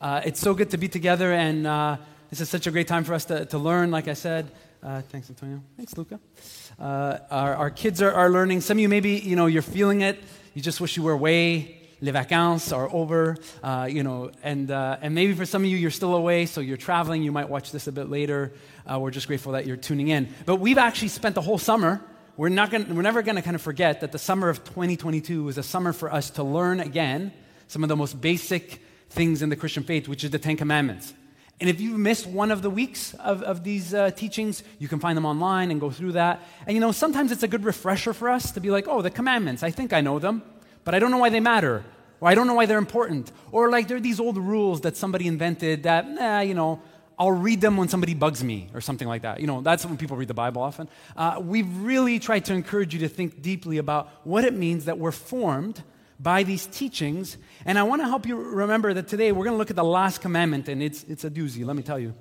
Uh, it's so good to be together, and uh, this is such a great time for us to, to learn, like I said. Uh, thanks, Antonio. Thanks, Luca. Uh, our, our kids are, are learning. Some of you, maybe, you know, you're feeling it. You just wish you were away. Les vacances are over, uh, you know, and, uh, and maybe for some of you, you're still away, so you're traveling. You might watch this a bit later. we're just grateful that you're tuning in. But we've actually spent the whole summer we're, not gonna, we're never going to kind of forget that the summer of 2022 was a summer for us to learn again some of the most basic things in the Christian faith, which is the Ten Commandments. And if you've missed one of the weeks of, of these uh, teachings, you can find them online and go through that. And you know, sometimes it's a good refresher for us to be like, oh, the commandments, I think I know them, but I don't know why they matter, or I don't know why they're important. Or like there are these old rules that somebody invented that, eh, you know, I'll read them when somebody bugs me or something like that. You know, that's when people read the Bible often. Uh, we've really tried to encourage you to think deeply about what it means that we're formed by these teachings. And I want to help you remember that today we're going to look at the last commandment, and it's, it's a doozy, let me tell you.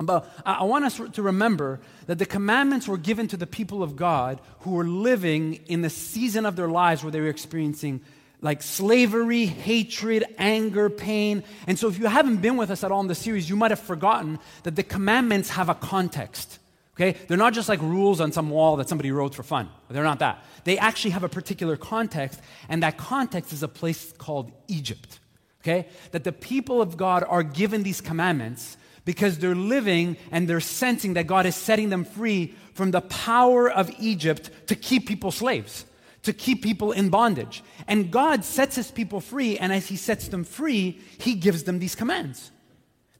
But I want us to remember that the commandments were given to the people of God who were living in the season of their lives where they were experiencing like slavery, hatred, anger, pain. And so, if you haven't been with us at all in the series, you might have forgotten that the commandments have a context. Okay? They're not just like rules on some wall that somebody wrote for fun. They're not that. They actually have a particular context, and that context is a place called Egypt. Okay? That the people of God are given these commandments because they're living and they're sensing that God is setting them free from the power of Egypt to keep people slaves, to keep people in bondage. And God sets his people free, and as he sets them free, he gives them these commands.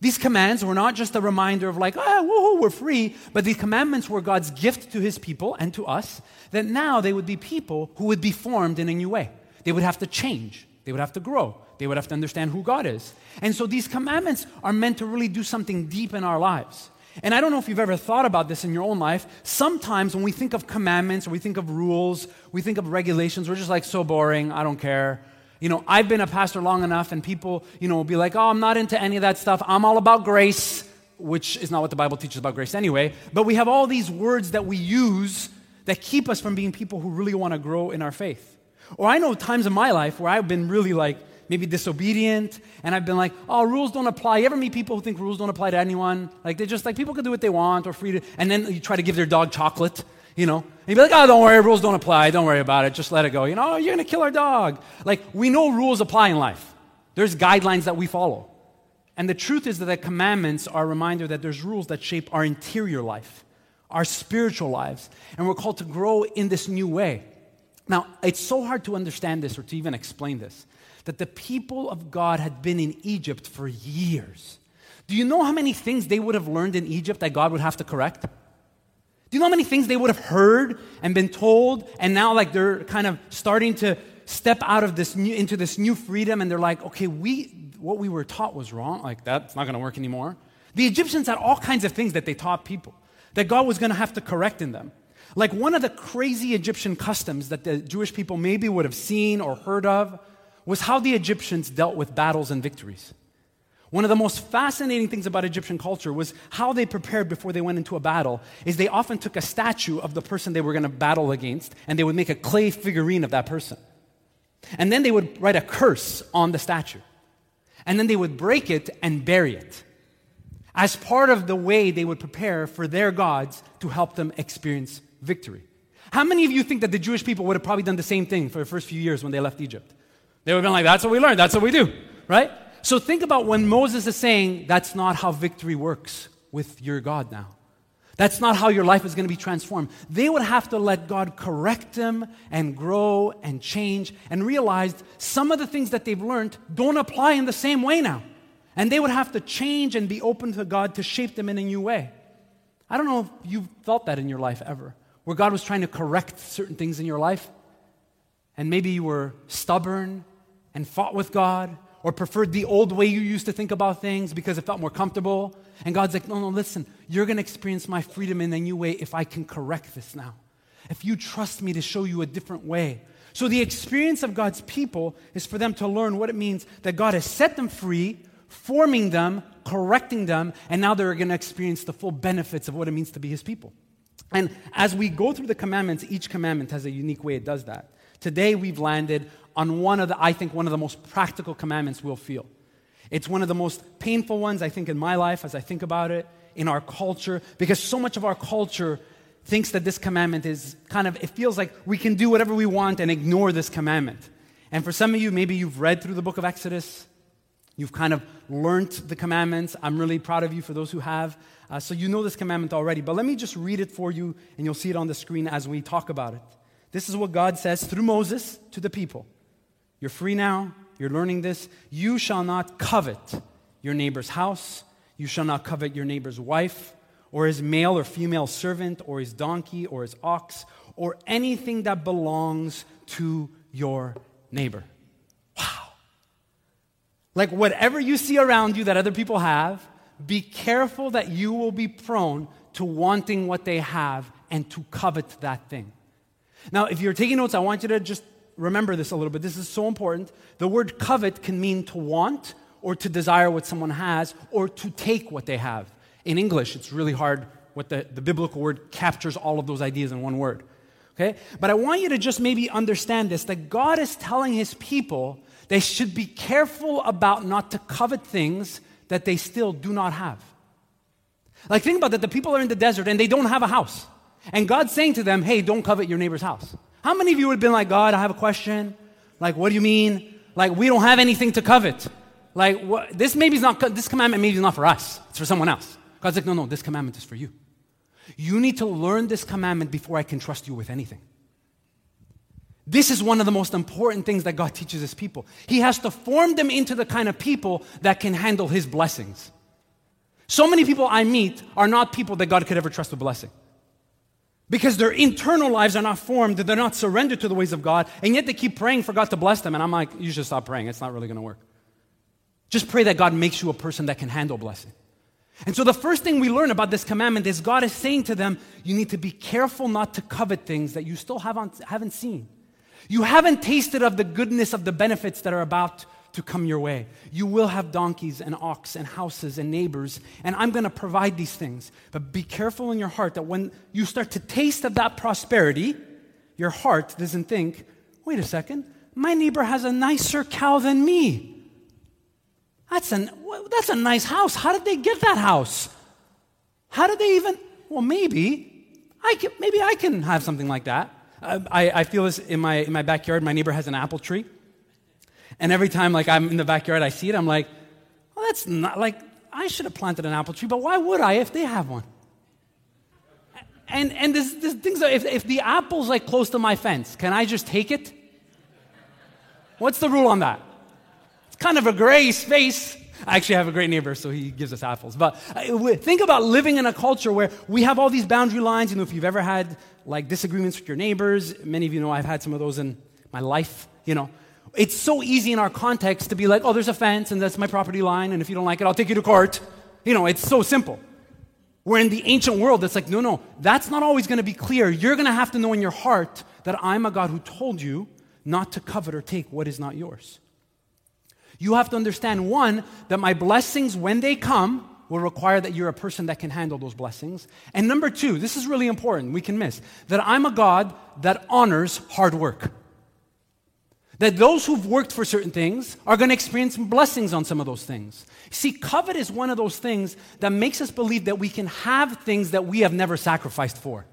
These commands were not just a reminder of, like, oh, woohoo, we're free, but these commandments were God's gift to his people and to us, that now they would be people who would be formed in a new way. They would have to change, they would have to grow, they would have to understand who God is. And so these commandments are meant to really do something deep in our lives. And I don't know if you've ever thought about this in your own life. Sometimes when we think of commandments or we think of rules, we think of regulations, we're just like, so boring, I don't care. You know, I've been a pastor long enough, and people, you know, will be like, oh, I'm not into any of that stuff. I'm all about grace, which is not what the Bible teaches about grace anyway. But we have all these words that we use that keep us from being people who really want to grow in our faith. Or I know times in my life where I've been really like, maybe disobedient, and I've been like, oh, rules don't apply. You ever meet people who think rules don't apply to anyone? Like, they just like, people can do what they want or free to, and then you try to give their dog chocolate you know. And you'd be like, oh, don't worry, rules don't apply. Don't worry about it. Just let it go. You know, oh, you're going to kill our dog. Like, we know rules apply in life. There's guidelines that we follow. And the truth is that the commandments are a reminder that there's rules that shape our interior life, our spiritual lives. And we're called to grow in this new way. Now, it's so hard to understand this or to even explain this that the people of God had been in Egypt for years. Do you know how many things they would have learned in Egypt that God would have to correct? Do you know how many things they would have heard and been told, and now like they're kind of starting to step out of this new into this new freedom, and they're like, okay, we what we were taught was wrong. Like that's not going to work anymore. The Egyptians had all kinds of things that they taught people that God was going to have to correct in them. Like one of the crazy Egyptian customs that the Jewish people maybe would have seen or heard of was how the Egyptians dealt with battles and victories. One of the most fascinating things about Egyptian culture was how they prepared before they went into a battle is they often took a statue of the person they were going to battle against and they would make a clay figurine of that person. And then they would write a curse on the statue. And then they would break it and bury it as part of the way they would prepare for their gods to help them experience victory. How many of you think that the Jewish people would have probably done the same thing for the first few years when they left Egypt? They would have been like, that's what we learned, that's what we do, right? So think about when Moses is saying, that's not how victory works with your God now. That's not how your life is going to be transformed. They would have to let God correct them and grow and change and realize some of the things that they've learned don't apply in the same way now. And they would have to change and be open to God to shape them in a new way. I don't know if you've felt that in your life ever, where God was trying to correct certain things in your life. And maybe you were stubborn and fought with God or preferred the old way you used to think about things because it felt more comfortable. And God's like, no, no, listen, you're going to experience my freedom in a new way if I can correct this now. If you trust me to show you a different way. So, the experience of God's people is for them to learn what it means that God has set them free, forming them, correcting them, and now they're going to experience the full benefits of what it means to be His people. And as we go through the commandments, each commandment has a unique way it does that. Today, we've landed on one of the, I think, one of the most practical commandments we'll feel. It's one of the most painful ones, I think, in my life as I think about it, in our culture, because so much of our culture thinks that this commandment is kind of, it feels like we can do whatever we want and ignore this commandment. And for some of you, maybe you've read through the book of Exodus, you've kind of learned the commandments. I'm really proud of you for those who have. Uh, so you know this commandment already. But let me just read it for you, and you'll see it on the screen as we talk about it. This is what God says through Moses to the people. You're free now. You're learning this. You shall not covet your neighbor's house. You shall not covet your neighbor's wife, or his male or female servant, or his donkey, or his ox, or anything that belongs to your neighbor. Wow. Like whatever you see around you that other people have, be careful that you will be prone to wanting what they have and to covet that thing. Now, if you're taking notes, I want you to just remember this a little bit. This is so important. The word covet can mean to want or to desire what someone has or to take what they have. In English, it's really hard what the, the biblical word captures all of those ideas in one word. Okay? But I want you to just maybe understand this that God is telling his people they should be careful about not to covet things that they still do not have. Like, think about that. The people are in the desert and they don't have a house. And God's saying to them, hey, don't covet your neighbor's house. How many of you would have been like, God, I have a question? Like, what do you mean? Like, we don't have anything to covet. Like, what, this maybe is not, this commandment maybe is not for us. It's for someone else. God's like, no, no, this commandment is for you. You need to learn this commandment before I can trust you with anything. This is one of the most important things that God teaches his people. He has to form them into the kind of people that can handle his blessings. So many people I meet are not people that God could ever trust with blessing because their internal lives are not formed, they're not surrendered to the ways of God, and yet they keep praying for God to bless them. And I'm like, you should stop praying. It's not really going to work. Just pray that God makes you a person that can handle blessing. And so the first thing we learn about this commandment is God is saying to them, you need to be careful not to covet things that you still haven't, haven't seen. You haven't tasted of the goodness of the benefits that are about to come your way. You will have donkeys and ox and houses and neighbors, and I'm going to provide these things. But be careful in your heart that when you start to taste of that prosperity, your heart doesn't think, wait a second, my neighbor has a nicer cow than me. That's, an, that's a nice house. How did they get that house? How did they even? Well, maybe I can, maybe I can have something like that. I, I feel this in my, in my backyard. My neighbor has an apple tree. And every time like I'm in the backyard, I see it, I'm like, well, that's not like I should have planted an apple tree, but why would I if they have one? And and this, this things if, if the apple's like close to my fence, can I just take it? What's the rule on that? It's kind of a gray space. I actually have a great neighbor, so he gives us apples. But uh, think about living in a culture where we have all these boundary lines. You know, if you've ever had like disagreements with your neighbors, many of you know I've had some of those in my life. You know, it's so easy in our context to be like, oh, there's a fence and that's my property line, and if you don't like it, I'll take you to court. You know, it's so simple. Where in the ancient world, it's like, no, no, that's not always going to be clear. You're going to have to know in your heart that I'm a God who told you not to covet or take what is not yours. You have to understand, one, that my blessings, when they come, will require that you're a person that can handle those blessings. And number two, this is really important, we can miss, that I'm a God that honors hard work. That those who've worked for certain things are going to experience blessings on some of those things. See, covet is one of those things that makes us believe that we can have things that we have never sacrificed for.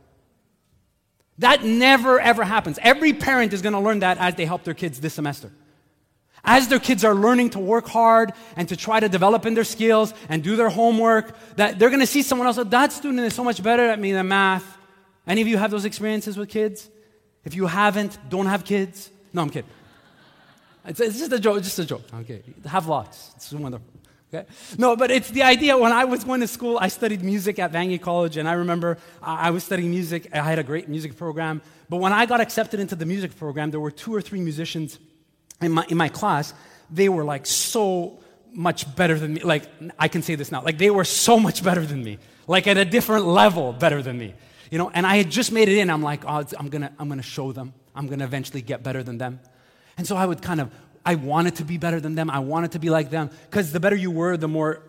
That never ever happens. Every parent is going to learn that as they help their kids this semester. as their kids are learning to work hard and to try to develop in their skills and do their homework, that they're going to see someone else, oh, that student is so much better at me than math. Any of you have those experiences with kids? If you haven't, don't have kids. No, I'm kidding. It's, it's just a joke, just a joke. Okay, have lots. It's wonderful. Okay? No, but it's the idea. When I was going to school, I studied music at Vanier College, and I remember I was studying music. I had a great music program. But when I got accepted into the music program, there were two or three musicians in my, in my class. They were like so much better than me. Like, I can say this now. Like, they were so much better than me. Like, at a different level better than me. You know, and I had just made it in. I'm like, oh, I'm gonna, I'm gonna show them. I'm gonna eventually get better than them. And so I would kind of I wanted to be better than them. I wanted to be like them. Because the better you were, the more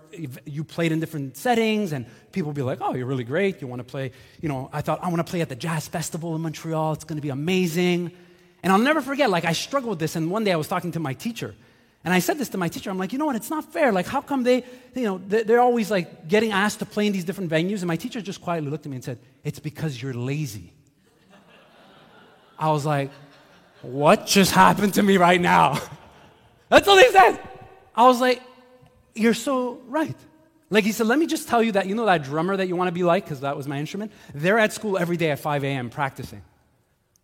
you played in different settings, and people would be like, oh, you're really great. You want to play, you know, I thought, I want to play at the Jazz Festival in Montreal. It's going to be amazing. And I'll never forget, like, I struggled with this. And one day I was talking to my teacher. And I said this to my teacher. I'm like, you know what? It's not fair. Like, how come they, you know, they're always like getting asked to play in these different venues? And my teacher just quietly looked at me and said, it's because you're lazy. I was like, what just happened to me right now? That's all he said. I was like, You're so right. Like he said, Let me just tell you that you know that drummer that you want to be like, because that was my instrument? They're at school every day at 5 a.m. practicing.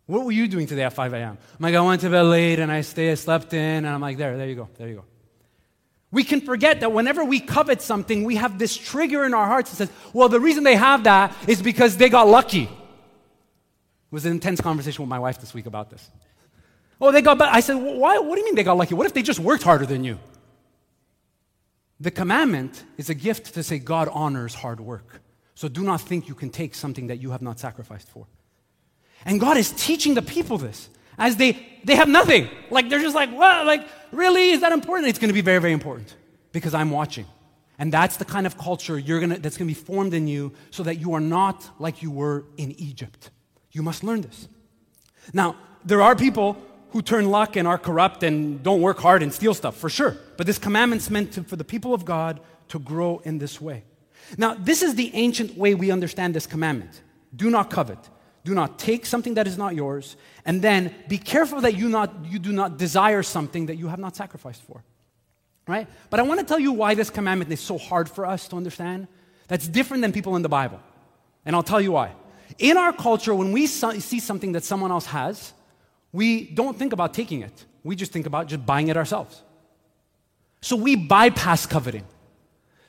What were you doing today at 5 a.m.? I'm like, I went to bed late and I stayed, slept in, and I'm like, there, there you go, there you go. We can forget that whenever we covet something, we have this trigger in our hearts that says, well, the reason they have that is because they got lucky. It was an intense conversation with my wife this week about this. Oh, they got I said, why, what do you mean they got lucky? What if they just worked harder than you? The commandment is a gift to say God honors hard work. So do not think you can take something that you have not sacrificed for. And God is teaching the people this as they they have nothing. Like they're just like, what? Like, really? Is that important? It's gonna be very, very important because I'm watching. And that's the kind of culture you're gonna that's gonna be formed in you so that you are not like you were in Egypt. You must learn this. Now, there are people who turn luck and are corrupt and don't work hard and steal stuff, for sure. But this commandment's meant to, for the people of God to grow in this way. Now, this is the ancient way we understand this commandment do not covet. Do not take something that is not yours, and then be careful that you, not, you do not desire something that you have not sacrificed for. Right? But I want to tell you why this commandment is so hard for us to understand. That's different than people in the Bible. And I'll tell you why. In our culture, when we see something that someone else has, we don't think about taking it. We just think about just buying it ourselves. So we bypass coveting.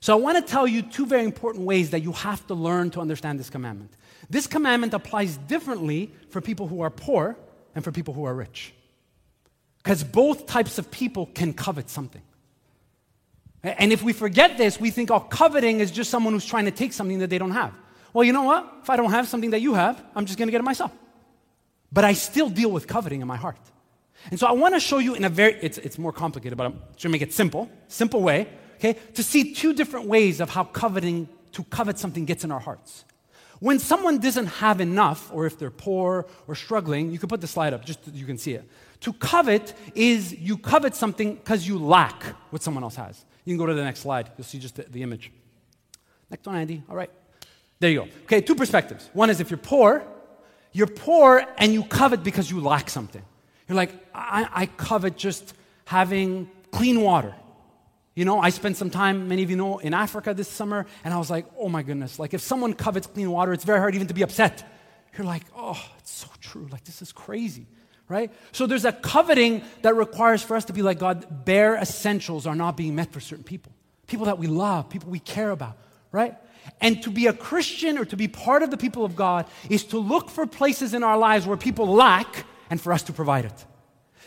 So I want to tell you two very important ways that you have to learn to understand this commandment. This commandment applies differently for people who are poor and for people who are rich. Because both types of people can covet something. And if we forget this, we think, oh, coveting is just someone who's trying to take something that they don't have. Well, you know what? If I don't have something that you have, I'm just going to get it myself but I still deal with coveting in my heart. And so I want to show you in a very, it's, it's more complicated, but I'm trying to make it simple, simple way, okay, to see two different ways of how coveting, to covet something gets in our hearts. When someone doesn't have enough, or if they're poor or struggling, you can put the slide up just so you can see it. To covet is you covet something because you lack what someone else has. You can go to the next slide, you'll see just the, the image. Next one, Andy. All right. There you go. Okay, two perspectives. One is if you're poor, you're poor and you covet because you lack something. You're like, I, I covet just having clean water. You know, I spent some time, many of you know, in Africa this summer, and I was like, oh my goodness, like if someone covets clean water, it's very hard even to be upset. You're like, oh, it's so true. Like, this is crazy, right? So there's a coveting that requires for us to be like, God, bare essentials are not being met for certain people. People that we love, people we care about, right? And to be a Christian or to be part of the people of God is to look for places in our lives where people lack and for us to provide it.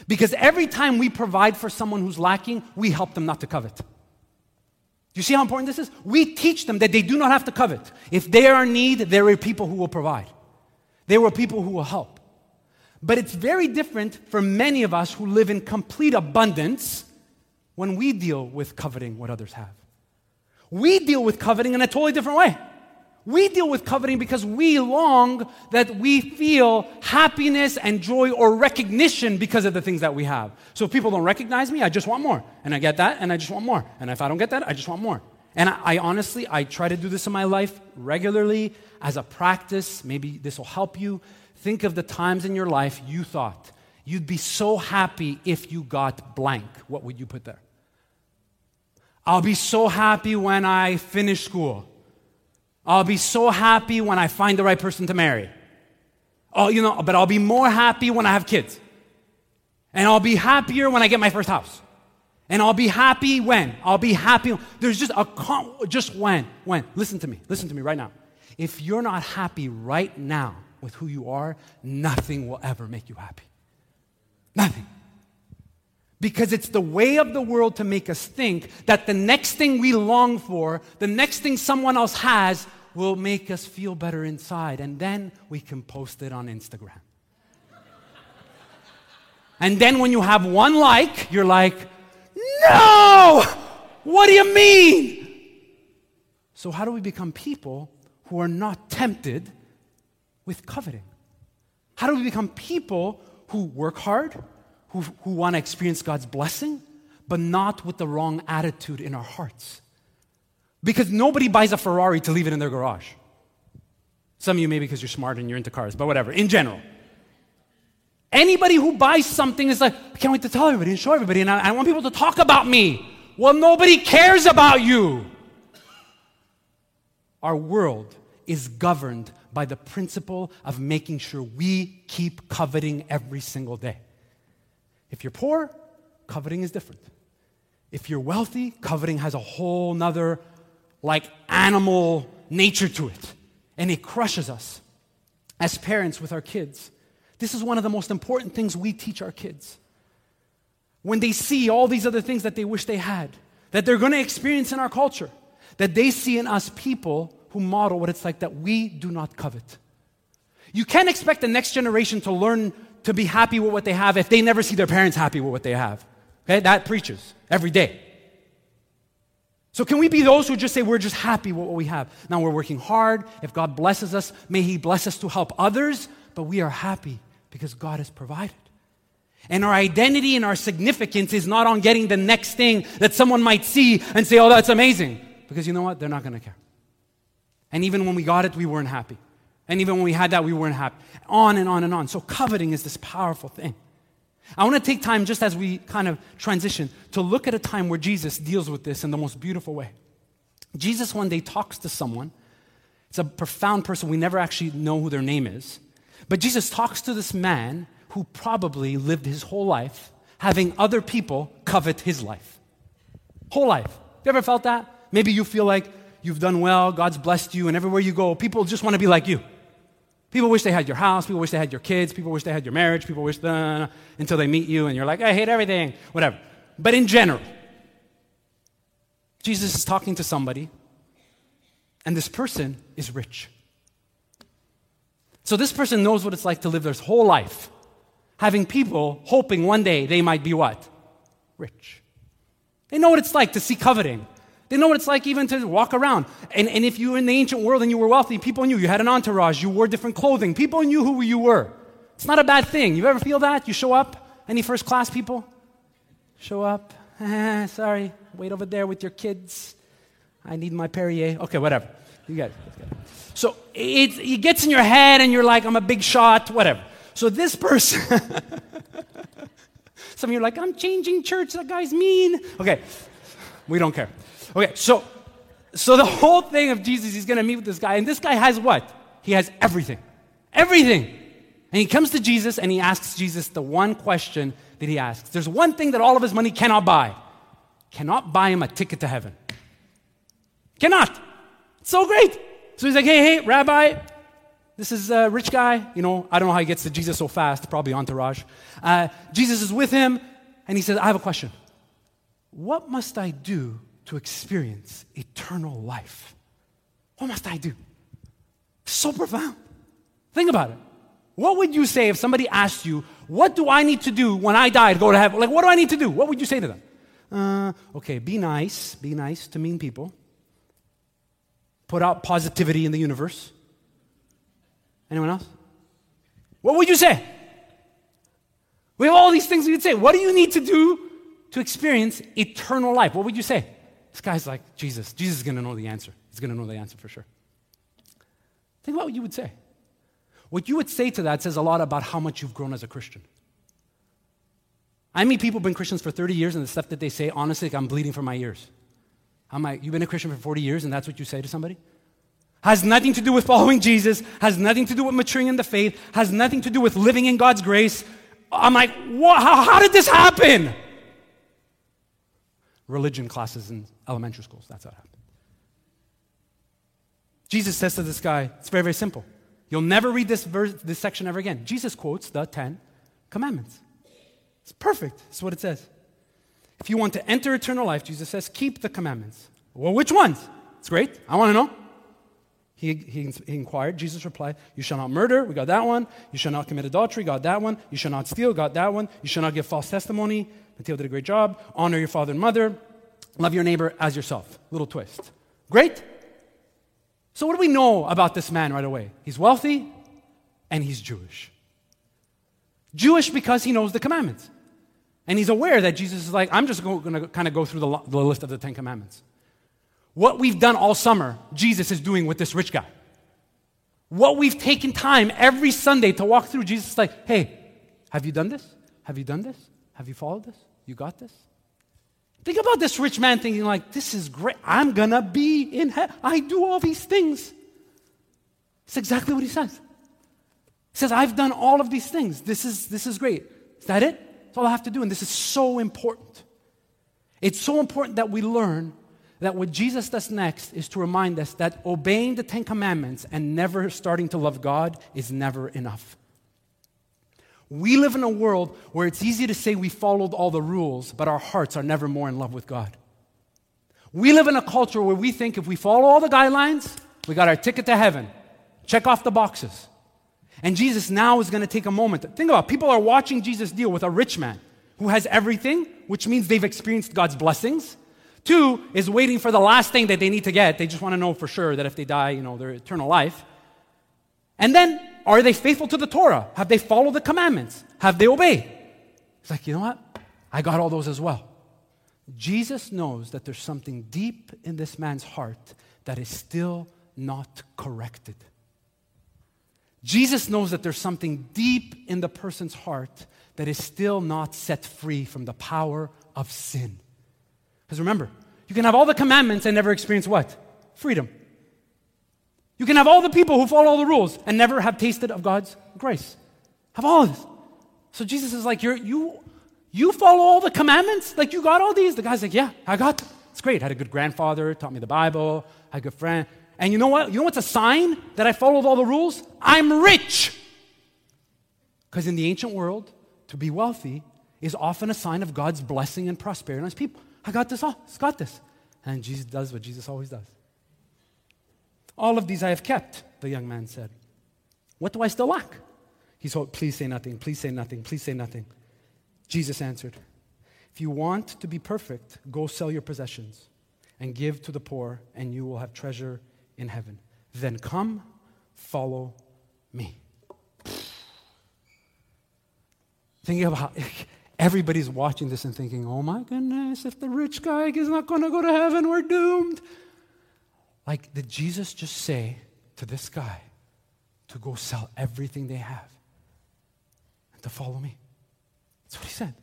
Because every time we provide for someone who's lacking, we help them not to covet. You see how important this is? We teach them that they do not have to covet. If they are in need, there are people who will provide. There are people who will help. But it's very different for many of us who live in complete abundance when we deal with coveting what others have. We deal with coveting in a totally different way. We deal with coveting because we long that we feel happiness and joy or recognition because of the things that we have. So if people don't recognize me, I just want more. And I get that, and I just want more. And if I don't get that, I just want more. And I, I honestly, I try to do this in my life regularly as a practice. Maybe this will help you. Think of the times in your life you thought, you'd be so happy if you got blank. What would you put there? I'll be so happy when I finish school. I'll be so happy when I find the right person to marry. Oh, you know, but I'll be more happy when I have kids. And I'll be happier when I get my first house. And I'll be happy when? I'll be happy. There's just a con- just when. When? Listen to me. Listen to me right now. If you're not happy right now with who you are, nothing will ever make you happy. Nothing. Because it's the way of the world to make us think that the next thing we long for, the next thing someone else has, will make us feel better inside. And then we can post it on Instagram. and then when you have one like, you're like, no! What do you mean? So, how do we become people who are not tempted with coveting? How do we become people who work hard, who, who want to experience God's blessing, but not with the wrong attitude in our hearts? Because nobody buys a Ferrari to leave it in their garage. Some of you maybe because you're smart and you're into cars, but whatever, in general. Anybody who buys something is like, I can't wait to tell everybody and show everybody, and I, I want people to talk about me. Well, nobody cares about you. Our world is governed by the principle of making sure we keep coveting every single day. If you're poor, coveting is different. If you're wealthy, coveting has a whole nother, like, animal nature to it. And it crushes us as parents with our kids. This is one of the most important things we teach our kids. When they see all these other things that they wish they had, that they're going to experience in our culture, that they see in us people who model what it's like that we do not covet. You can't expect the next generation to learn to be happy with what they have if they never see their parents happy with what they have. Okay, that preaches every day. So, can we be those who just say we're just happy with what we have? Now, we're working hard. If God blesses us, may He bless us to help others, but we are happy because God has provided. And our identity and our significance is not on getting the next thing that someone might see and say, oh, that's amazing. Because you know what? They're not going to care. And even when we got it, we weren't happy. And even when we had that, we weren't happy. On and on and on. So coveting is this powerful thing. I want to take time just as we kind of transition to look at a time where Jesus deals with this in the most beautiful way. Jesus one day talks to someone. It's a profound person. We never actually know who their name is. But Jesus talks to this man who probably lived his whole life having other people covet his life. Whole life. You ever felt that? Maybe you feel like you've done well, God's blessed you, and everywhere you go, people just want to be like you. People wish they had your house, people wish they had your kids, people wish they had your marriage, people wish, uh, until they meet you and you're like, I hate everything, whatever. But in general, Jesus is talking to somebody, and this person is rich. So this person knows what it's like to live their whole life having people hoping one day they might be what? Rich. They know what it's like to see coveting. They know what it's like even to walk around. And, and if you were in the ancient world and you were wealthy, people knew you had an entourage, you wore different clothing, people knew who you were. It's not a bad thing. You ever feel that? You show up, any first class people? Show up, sorry, wait over there with your kids. I need my Perrier. Okay, whatever. You get it. So it, it gets in your head and you're like, I'm a big shot, whatever. So this person, some of you are like, I'm changing church, that guy's mean. Okay, we don't care. Okay, so so the whole thing of Jesus, he's gonna meet with this guy, and this guy has what? He has everything. Everything. And he comes to Jesus and he asks Jesus the one question that he asks. There's one thing that all of his money cannot buy. Cannot buy him a ticket to heaven. Cannot. It's so great. So he's like, hey, hey, Rabbi, this is a rich guy. You know, I don't know how he gets to Jesus so fast, probably entourage. Uh, Jesus is with him, and he says, I have a question. What must I do to experience eternal life. What must I do? So profound. Think about it. What would you say if somebody asked you, What do I need to do when I die to go to heaven? Like, what do I need to do? What would you say to them? Uh, okay, be nice. Be nice to mean people. Put out positivity in the universe. Anyone else? What would you say? We have all these things we would say. What do you need to do to experience eternal life? What would you say? This guy's like, Jesus. Jesus is going to know the answer. He's going to know the answer for sure. Think about what you would say. What you would say to that says a lot about how much you've grown as a Christian. I meet people who've been Christians for 30 years, and the stuff that they say, honestly, like I'm bleeding from my ears. I'm like, you've been a Christian for 40 years, and that's what you say to somebody? Has nothing to do with following Jesus, has nothing to do with maturing in the faith, has nothing to do with living in God's grace. I'm like, what? How, how did this happen? Religion classes in elementary schools, that's how it happened. Jesus says to this guy, it's very, very simple. You'll never read this, verse, this section ever again. Jesus quotes the Ten Commandments. It's perfect. That's what it says. If you want to enter eternal life, Jesus says, keep the commandments. Well, which ones? It's great. I want to know. He, he, he, inquired. Jesus replied, You shall not murder. We got that one. You shall not commit adultery. Got that one. You shall not steal. Got that one. You shall not give false testimony. Mateo did a great job. Honor your father and mother. Love your neighbor as yourself. Little twist. Great. So, what do we know about this man right away? He's wealthy and he's Jewish. Jewish because he knows the commandments. And he's aware that Jesus is like, I'm just going to kind of go through the, the list of the Ten Commandments. What we've done all summer, Jesus is doing with this rich guy. What we've taken time every Sunday to walk through, Jesus is like, hey, have you done this? Have you done this? Have you followed this? You got this? Think about this rich man thinking, like, this is great. I'm going to be in heaven. I do all these things. It's exactly what he says. He says, I've done all of these things. This is, this is great. Is that it? That's all I have to do. And this is so important. It's so important that we learn that what Jesus does next is to remind us that obeying the Ten Commandments and never starting to love God is never enough. We live in a world where it's easy to say we followed all the rules, but our hearts are never more in love with God. We live in a culture where we think if we follow all the guidelines, we got our ticket to heaven. Check off the boxes. And Jesus now is going to take a moment. Think about it. people are watching Jesus deal with a rich man who has everything, which means they've experienced God's blessings. Two is waiting for the last thing that they need to get. They just want to know for sure that if they die, you know, their eternal life. And then are they faithful to the Torah? Have they followed the commandments? Have they obeyed? It's like, you know what? I got all those as well. Jesus knows that there's something deep in this man's heart that is still not corrected. Jesus knows that there's something deep in the person's heart that is still not set free from the power of sin. Because remember, you can have all the commandments and never experience what? Freedom. You can have all the people who follow all the rules and never have tasted of God's grace. Have all of this. So Jesus is like, You're, you, you follow all the commandments? Like, you got all these? The guy's like, Yeah, I got them. It's great. I had a good grandfather, taught me the Bible, I had a good friend. And you know what? You know what's a sign that I followed all the rules? I'm rich. Because in the ancient world, to be wealthy is often a sign of God's blessing and prosperity on his people. I got this all. It's got this. And Jesus does what Jesus always does. All of these I have kept, the young man said. What do I still lack? He said, Please say nothing, please say nothing, please say nothing. Jesus answered, If you want to be perfect, go sell your possessions and give to the poor, and you will have treasure in heaven. Then come, follow me. Thinking about everybody's watching this and thinking, oh my goodness, if the rich guy is not going to go to heaven, we're doomed. Like, did Jesus just say to this guy to go sell everything they have and to follow me? That's what he said.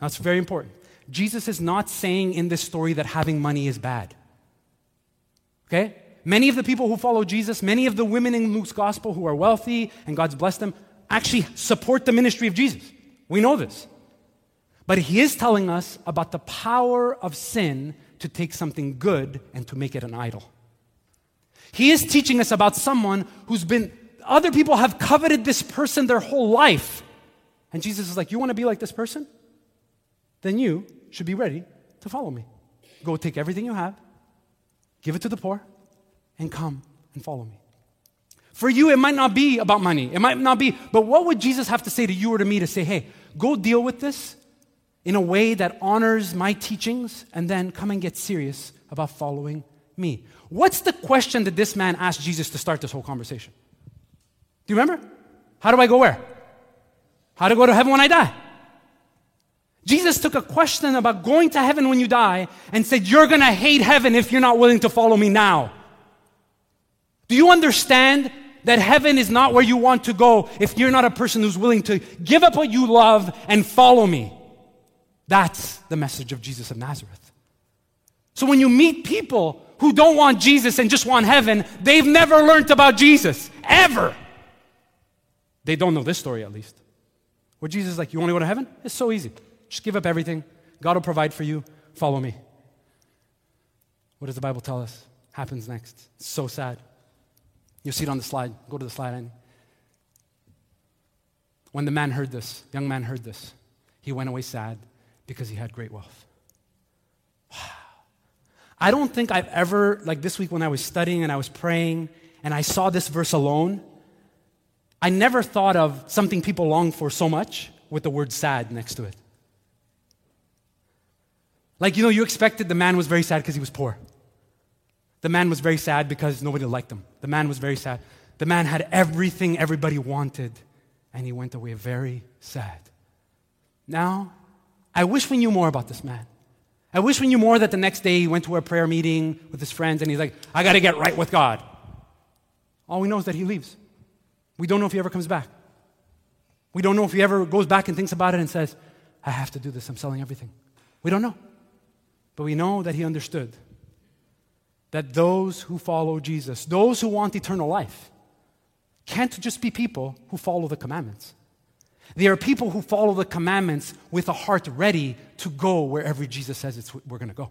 That's very important. Jesus is not saying in this story that having money is bad. Okay? Many of the people who follow Jesus, many of the women in Luke's gospel who are wealthy and God's blessed them, actually support the ministry of Jesus. We know this. But he is telling us about the power of sin to take something good and to make it an idol. He is teaching us about someone who's been, other people have coveted this person their whole life. And Jesus is like, You want to be like this person? Then you should be ready to follow me. Go take everything you have, give it to the poor, and come and follow me. For you, it might not be about money. It might not be, but what would Jesus have to say to you or to me to say, hey, go deal with this in a way that honors my teachings and then come and get serious about following me? What's the question that this man asked Jesus to start this whole conversation? Do you remember? How do I go where? How to go to heaven when I die? Jesus took a question about going to heaven when you die and said, You're going to hate heaven if you're not willing to follow me now. Do you understand that heaven is not where you want to go if you're not a person who's willing to give up what you love and follow me? That's the message of Jesus of Nazareth. So when you meet people who don't want Jesus and just want heaven, they've never learned about Jesus, ever. They don't know this story at least. Where Jesus is like, You want to go to heaven? It's so easy. Just give up everything. God will provide for you. Follow me. What does the Bible tell us happens next? It's so sad. You'll see it on the slide. Go to the slide, Annie. When the man heard this, young man heard this, he went away sad because he had great wealth. I don't think I've ever, like this week when I was studying and I was praying and I saw this verse alone, I never thought of something people long for so much with the word sad next to it. Like, you know, you expected the man was very sad because he was poor. The man was very sad because nobody liked him. The man was very sad. The man had everything everybody wanted, and he went away very sad. Now, I wish we knew more about this man. I wish we knew more that the next day he went to a prayer meeting with his friends and he's like, I got to get right with God. All we know is that he leaves. We don't know if he ever comes back. We don't know if he ever goes back and thinks about it and says, I have to do this. I'm selling everything. We don't know. But we know that he understood that those who follow Jesus, those who want eternal life, can't just be people who follow the commandments. They are people who follow the commandments with a heart ready to go wherever Jesus says it's, we're going to go.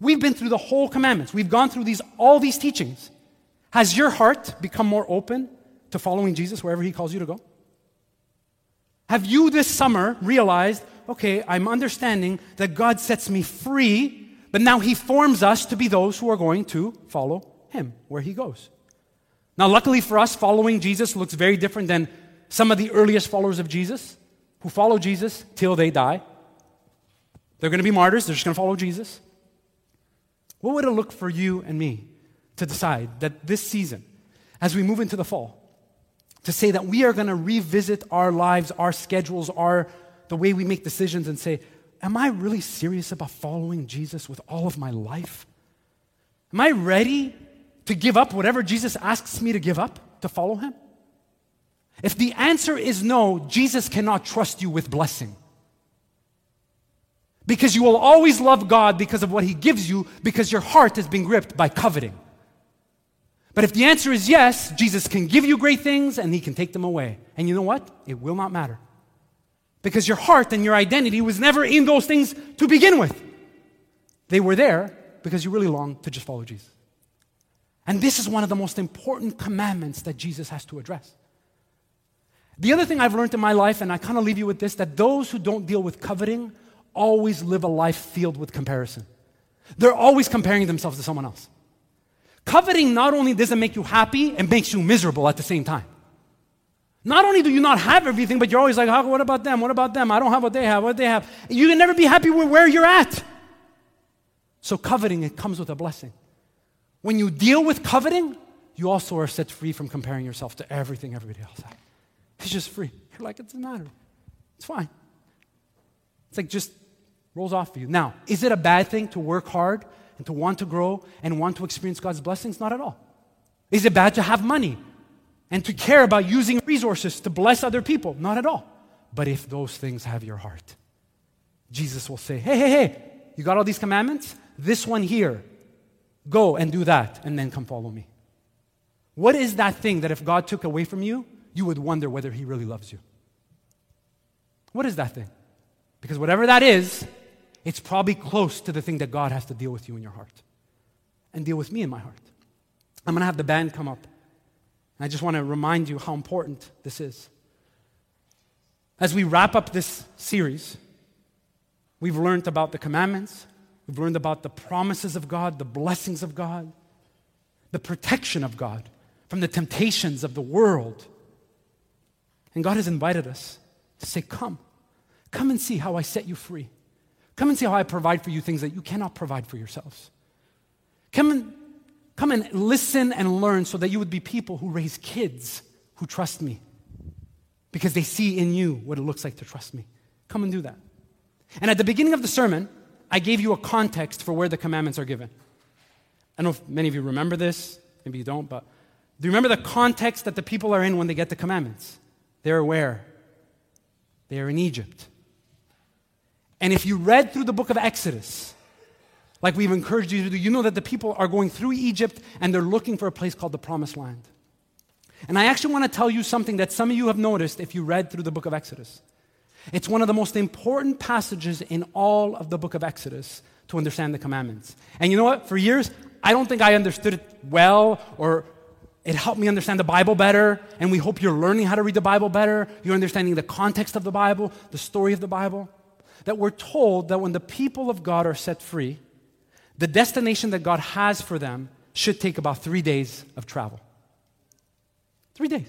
We've been through the whole commandments. We've gone through these, all these teachings. Has your heart become more open to following Jesus wherever he calls you to go? Have you this summer realized, okay, I'm understanding that God sets me free, but now he forms us to be those who are going to follow him where he goes? Now, luckily for us, following Jesus looks very different than some of the earliest followers of Jesus who follow Jesus till they die. They're going to be martyrs, they're just going to follow Jesus. What would it look for you and me to decide that this season, as we move into the fall, to say that we are going to revisit our lives, our schedules, our the way we make decisions and say, am I really serious about following Jesus with all of my life? Am I ready to give up whatever Jesus asks me to give up to follow him? If the answer is no, Jesus cannot trust you with blessing. Because you will always love God because of what He gives you, because your heart has been gripped by coveting. But if the answer is yes, Jesus can give you great things and He can take them away. And you know what? It will not matter. Because your heart and your identity was never in those things to begin with. They were there because you really long to just follow Jesus. And this is one of the most important commandments that Jesus has to address. The other thing I've learned in my life, and I kind of leave you with this, that those who don't deal with coveting always live a life filled with comparison. They're always comparing themselves to someone else. Coveting not only doesn't make you happy, it makes you miserable at the same time. Not only do you not have everything, but you're always like, oh, what about them? What about them? I don't have what they have. What they have? You can never be happy with where you're at. So coveting, it comes with a blessing. When you deal with coveting, you also are set free from comparing yourself to everything everybody else has. It's just free. You're like, it doesn't matter. It's fine. It's like just rolls off for you. Now, is it a bad thing to work hard and to want to grow and want to experience God's blessings? Not at all. Is it bad to have money and to care about using resources to bless other people? Not at all. But if those things have your heart, Jesus will say, hey, hey, hey, you got all these commandments? This one here, go and do that, and then come follow me. What is that thing that if God took away from you, you would wonder whether He really loves you? What is that thing? Because whatever that is, it's probably close to the thing that God has to deal with you in your heart and deal with me in my heart. I'm going to have the band come up. And I just want to remind you how important this is. As we wrap up this series, we've learned about the commandments, we've learned about the promises of God, the blessings of God, the protection of God from the temptations of the world. And God has invited us to say, Come, come and see how I set you free. Come and see how I provide for you things that you cannot provide for yourselves. Come and, come and listen and learn so that you would be people who raise kids who trust me because they see in you what it looks like to trust me. Come and do that. And at the beginning of the sermon, I gave you a context for where the commandments are given. I don't know if many of you remember this, maybe you don't, but do you remember the context that the people are in when they get the commandments? They're where? They are in Egypt. And if you read through the book of Exodus, like we've encouraged you to do, you know that the people are going through Egypt and they're looking for a place called the Promised Land. And I actually want to tell you something that some of you have noticed if you read through the book of Exodus. It's one of the most important passages in all of the book of Exodus to understand the commandments. And you know what? For years, I don't think I understood it well or it helped me understand the Bible better. And we hope you're learning how to read the Bible better. You're understanding the context of the Bible, the story of the Bible. That we're told that when the people of God are set free, the destination that God has for them should take about three days of travel. Three days.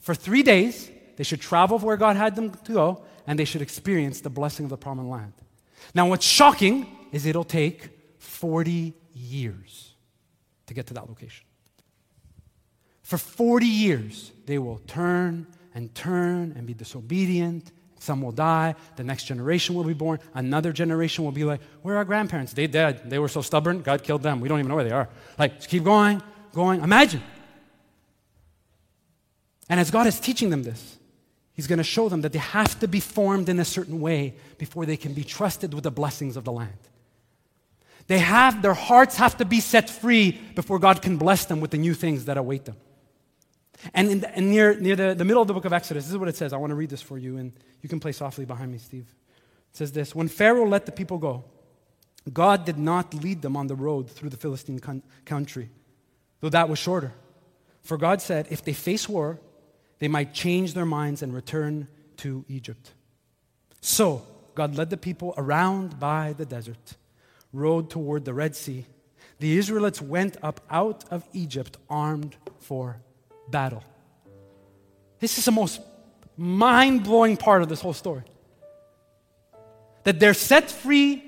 For three days, they should travel where God had them to go, and they should experience the blessing of the promised land. Now, what's shocking is it'll take 40 years to get to that location. For 40 years, they will turn and turn and be disobedient. Some will die. The next generation will be born. Another generation will be like, Where are our grandparents? They dead. They were so stubborn. God killed them. We don't even know where they are. Like, just keep going, going. Imagine. And as God is teaching them this, He's going to show them that they have to be formed in a certain way before they can be trusted with the blessings of the land. They have, their hearts have to be set free before God can bless them with the new things that await them. And, the, and near, near the, the middle of the book of Exodus, this is what it says. I want to read this for you, and you can play softly behind me, Steve. It says this When Pharaoh let the people go, God did not lead them on the road through the Philistine con- country, though that was shorter. For God said, if they face war, they might change their minds and return to Egypt. So, God led the people around by the desert, road toward the Red Sea. The Israelites went up out of Egypt armed for battle. This is the most mind blowing part of this whole story. That they're set free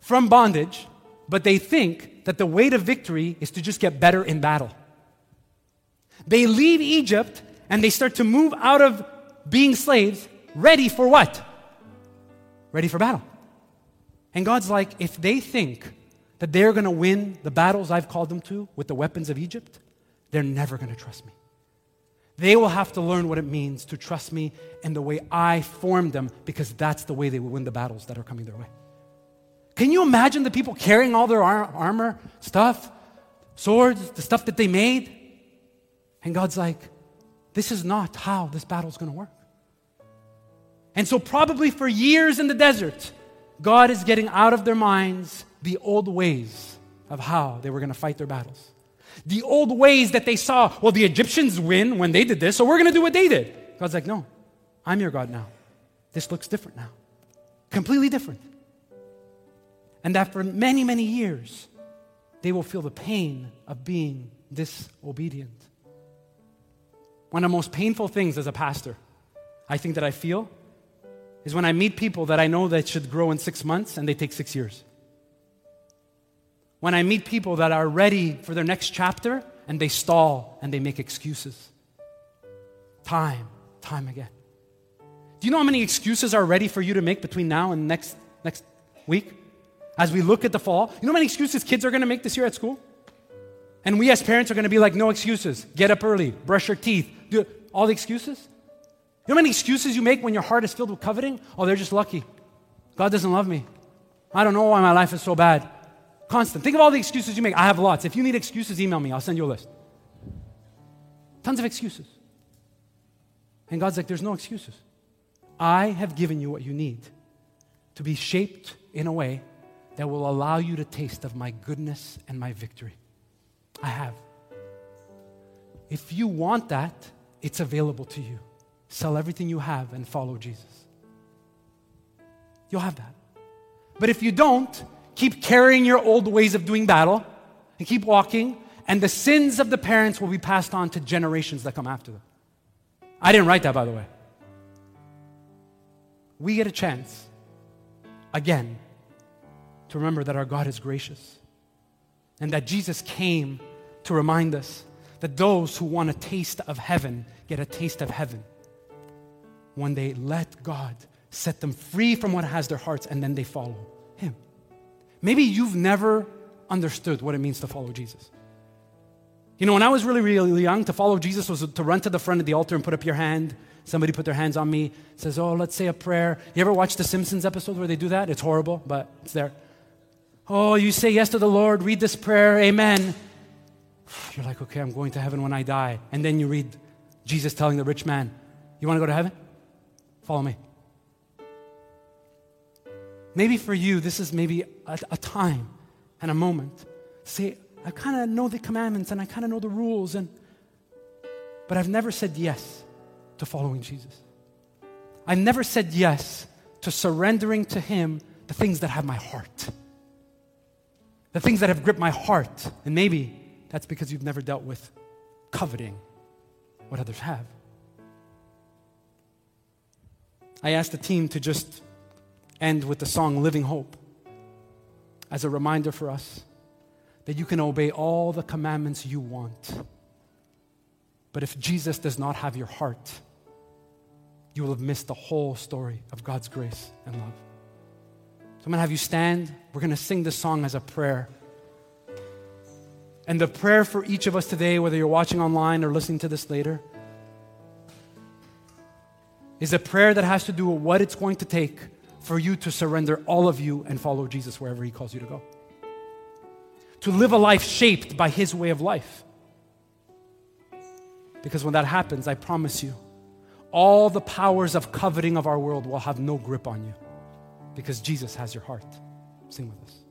from bondage, but they think that the way to victory is to just get better in battle. They leave Egypt and they start to move out of being slaves, ready for what? Ready for battle. And God's like, if they think that they're going to win the battles I've called them to with the weapons of Egypt, they're never going to trust me. They will have to learn what it means to trust me in the way I formed them because that's the way they will win the battles that are coming their way. Can you imagine the people carrying all their ar- armor, stuff, swords, the stuff that they made? And God's like, this is not how this battle is going to work. And so, probably for years in the desert, God is getting out of their minds the old ways of how they were going to fight their battles. The old ways that they saw, well, the Egyptians win when they did this, so we're going to do what they did. God's like, no, I'm your God now. This looks different now. Completely different. And for many, many years, they will feel the pain of being disobedient. One of the most painful things as a pastor, I think that I feel, is when I meet people that I know that should grow in six months and they take six years. When I meet people that are ready for their next chapter and they stall and they make excuses. Time, time again. Do you know how many excuses are ready for you to make between now and next, next week? As we look at the fall, you know how many excuses kids are going to make this year at school? And we as parents are going to be like, no excuses. Get up early, brush your teeth, do all the excuses. Know how many excuses you make when your heart is filled with coveting? Oh, they're just lucky. God doesn't love me. I don't know why my life is so bad. Constant. Think of all the excuses you make. I have lots. If you need excuses, email me. I'll send you a list. Tons of excuses. And God's like, there's no excuses. I have given you what you need to be shaped in a way that will allow you to taste of my goodness and my victory. I have. If you want that, it's available to you. Sell everything you have and follow Jesus. You'll have that. But if you don't, keep carrying your old ways of doing battle and keep walking, and the sins of the parents will be passed on to generations that come after them. I didn't write that, by the way. We get a chance, again, to remember that our God is gracious and that Jesus came to remind us that those who want a taste of heaven get a taste of heaven when they let God set them free from what has their hearts and then they follow Him. Maybe you've never understood what it means to follow Jesus. You know, when I was really, really young, to follow Jesus was to run to the front of the altar and put up your hand, somebody put their hands on me, says, Oh, let's say a prayer. You ever watch the Simpsons episode where they do that? It's horrible, but it's there. Oh, you say yes to the Lord, read this prayer, amen. You're like, okay, I'm going to heaven when I die. And then you read Jesus telling the rich man, You want to go to heaven? Follow me. Maybe for you, this is maybe a, a time and a moment. Say, I kind of know the commandments and I kind of know the rules, and, but I've never said yes to following Jesus. I've never said yes to surrendering to Him the things that have my heart, the things that have gripped my heart. And maybe that's because you've never dealt with coveting what others have. I asked the team to just end with the song Living Hope as a reminder for us that you can obey all the commandments you want. But if Jesus does not have your heart, you will have missed the whole story of God's grace and love. So I'm going to have you stand. We're going to sing this song as a prayer. And the prayer for each of us today, whether you're watching online or listening to this later, is a prayer that has to do with what it's going to take for you to surrender all of you and follow Jesus wherever He calls you to go. To live a life shaped by His way of life. Because when that happens, I promise you, all the powers of coveting of our world will have no grip on you because Jesus has your heart. Sing with us.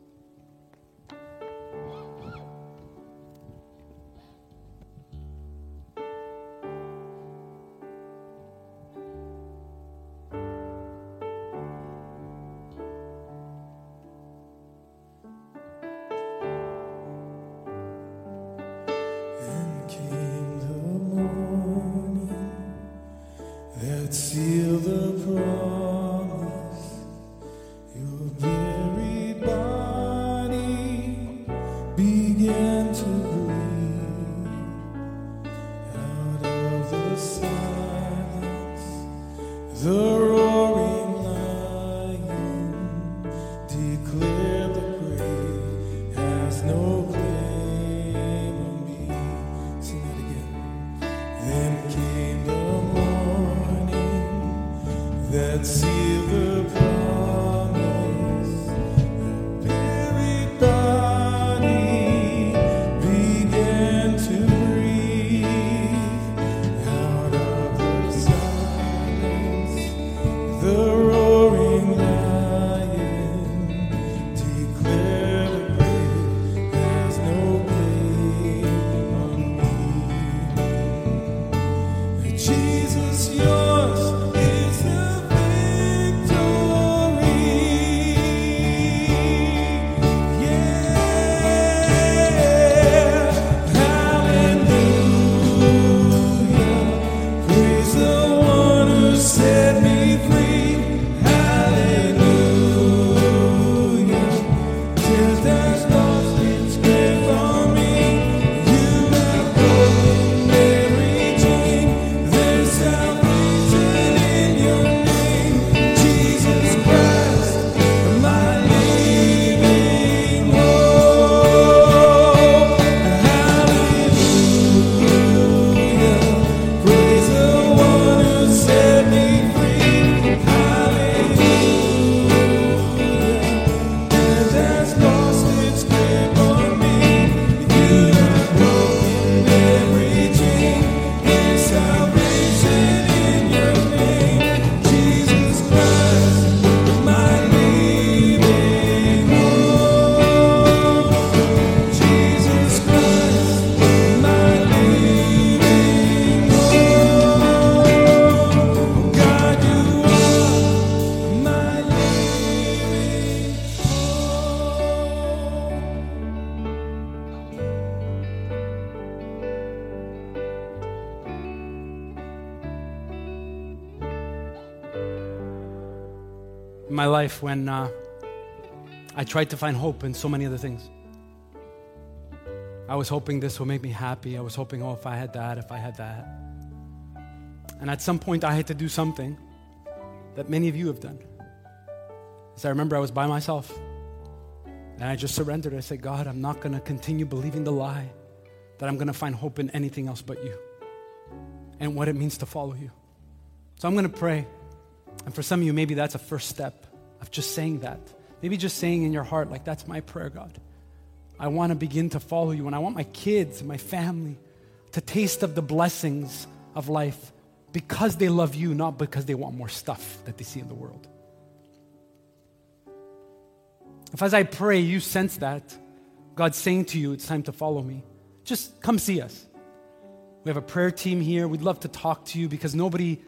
Life when uh, I tried to find hope in so many other things. I was hoping this would make me happy. I was hoping, oh, if I had that, if I had that. And at some point, I had to do something that many of you have done. So I remember I was by myself. And I just surrendered. I said, God, I'm not going to continue believing the lie that I'm going to find hope in anything else but you and what it means to follow you. So I'm going to pray. And for some of you, maybe that's a first step of just saying that. Maybe just saying in your heart, like, that's my prayer, God. I want to begin to follow you, and I want my kids, my family, to taste of the blessings of life because they love you, not because they want more stuff that they see in the world. If as I pray, you sense that, God's saying to you, it's time to follow me, just come see us. We have a prayer team here. We'd love to talk to you because nobody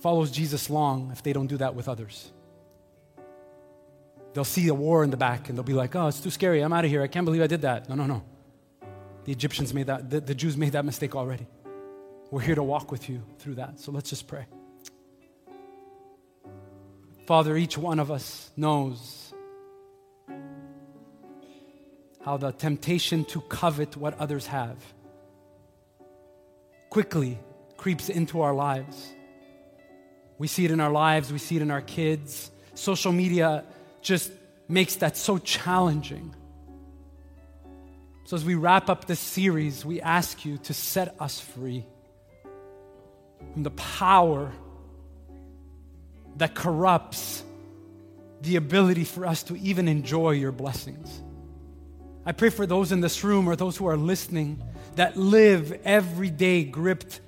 follows Jesus long if they don't do that with others. They'll see a war in the back and they'll be like, oh, it's too scary. I'm out of here. I can't believe I did that. No, no, no. The Egyptians made that, the, the Jews made that mistake already. We're here to walk with you through that. So let's just pray. Father, each one of us knows how the temptation to covet what others have quickly creeps into our lives. We see it in our lives, we see it in our kids. Social media just makes that so challenging. So, as we wrap up this series, we ask you to set us free from the power that corrupts the ability for us to even enjoy your blessings. I pray for those in this room or those who are listening that live every day gripped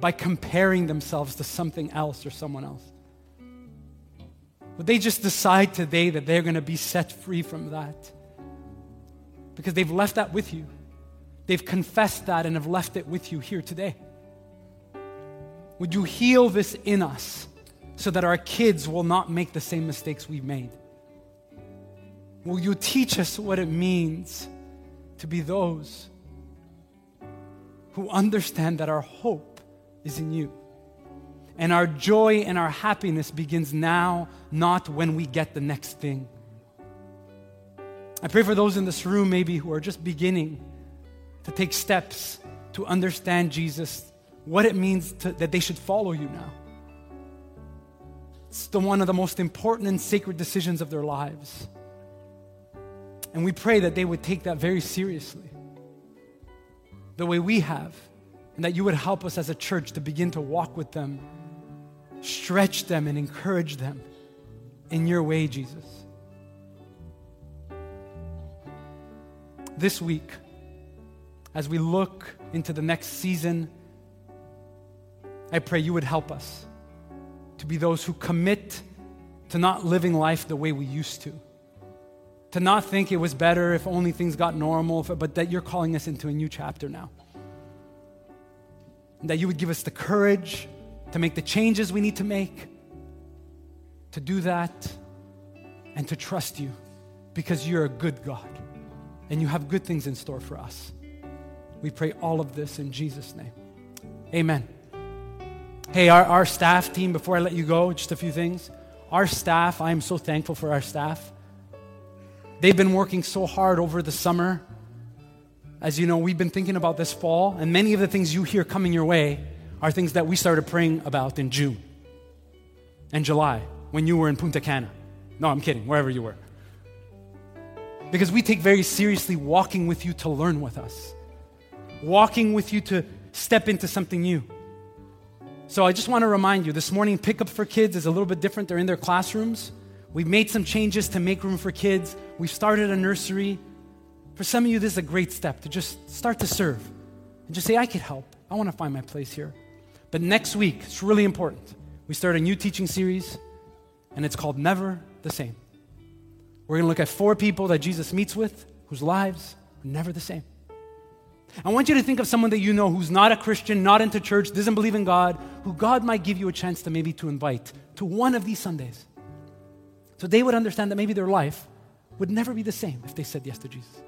by comparing themselves to something else or someone else. Would they just decide today that they're going to be set free from that? Because they've left that with you. They've confessed that and have left it with you here today. Would you heal this in us so that our kids will not make the same mistakes we've made? Will you teach us what it means to be those who understand that our hope is in you? And our joy and our happiness begins now, not when we get the next thing. I pray for those in this room, maybe, who are just beginning to take steps to understand Jesus, what it means to, that they should follow you now. It's the one of the most important and sacred decisions of their lives. And we pray that they would take that very seriously, the way we have, and that you would help us as a church to begin to walk with them Stretch them and encourage them in your way, Jesus. This week, as we look into the next season, I pray you would help us to be those who commit to not living life the way we used to. To not think it was better if only things got normal, but that you're calling us into a new chapter now. And that you would give us the courage to make the changes we need to make, to do that, and to trust you because you're a good God and you have good things in store for us. We pray all of this in Jesus' name. Amen. Hey, our, our staff team, before I let you go, just a few things. Our staff, I am so thankful for our staff. They've been working so hard over the summer. As you know, we've been thinking about this fall, and many of the things you hear coming your way are things that we started praying about in June and July when you were in Punta Cana. No, I'm kidding, wherever you were. Because we take very seriously walking with you to learn with us, walking with you to step into something new. So I just want to remind you this morning, Pickup for Kids is a little bit different. They're in their classrooms. We've made some changes to make room for kids. We've started a nursery. For some of you, this is a great step to just start to serve and just say, I could help. I want to find my place here. But next week, it's really important. We start a new teaching series, and it's called Never the Same. We're going to look at four people that Jesus meets with whose lives are never the same. I want you to think of someone that you know who's not a Christian, not into church, doesn't believe in God, who God might give you a chance to maybe to invite to one of these Sundays. So they would understand that maybe their life would never be the same if they said yes to Jesus.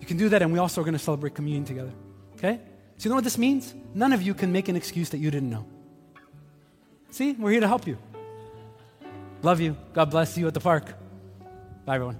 You can do that, and we also are going to celebrate communion together. Okay? So, you know what this means? None of you can make an excuse that you didn't know. See, we're here to help you. Love you. God bless you at the park. Bye, everyone.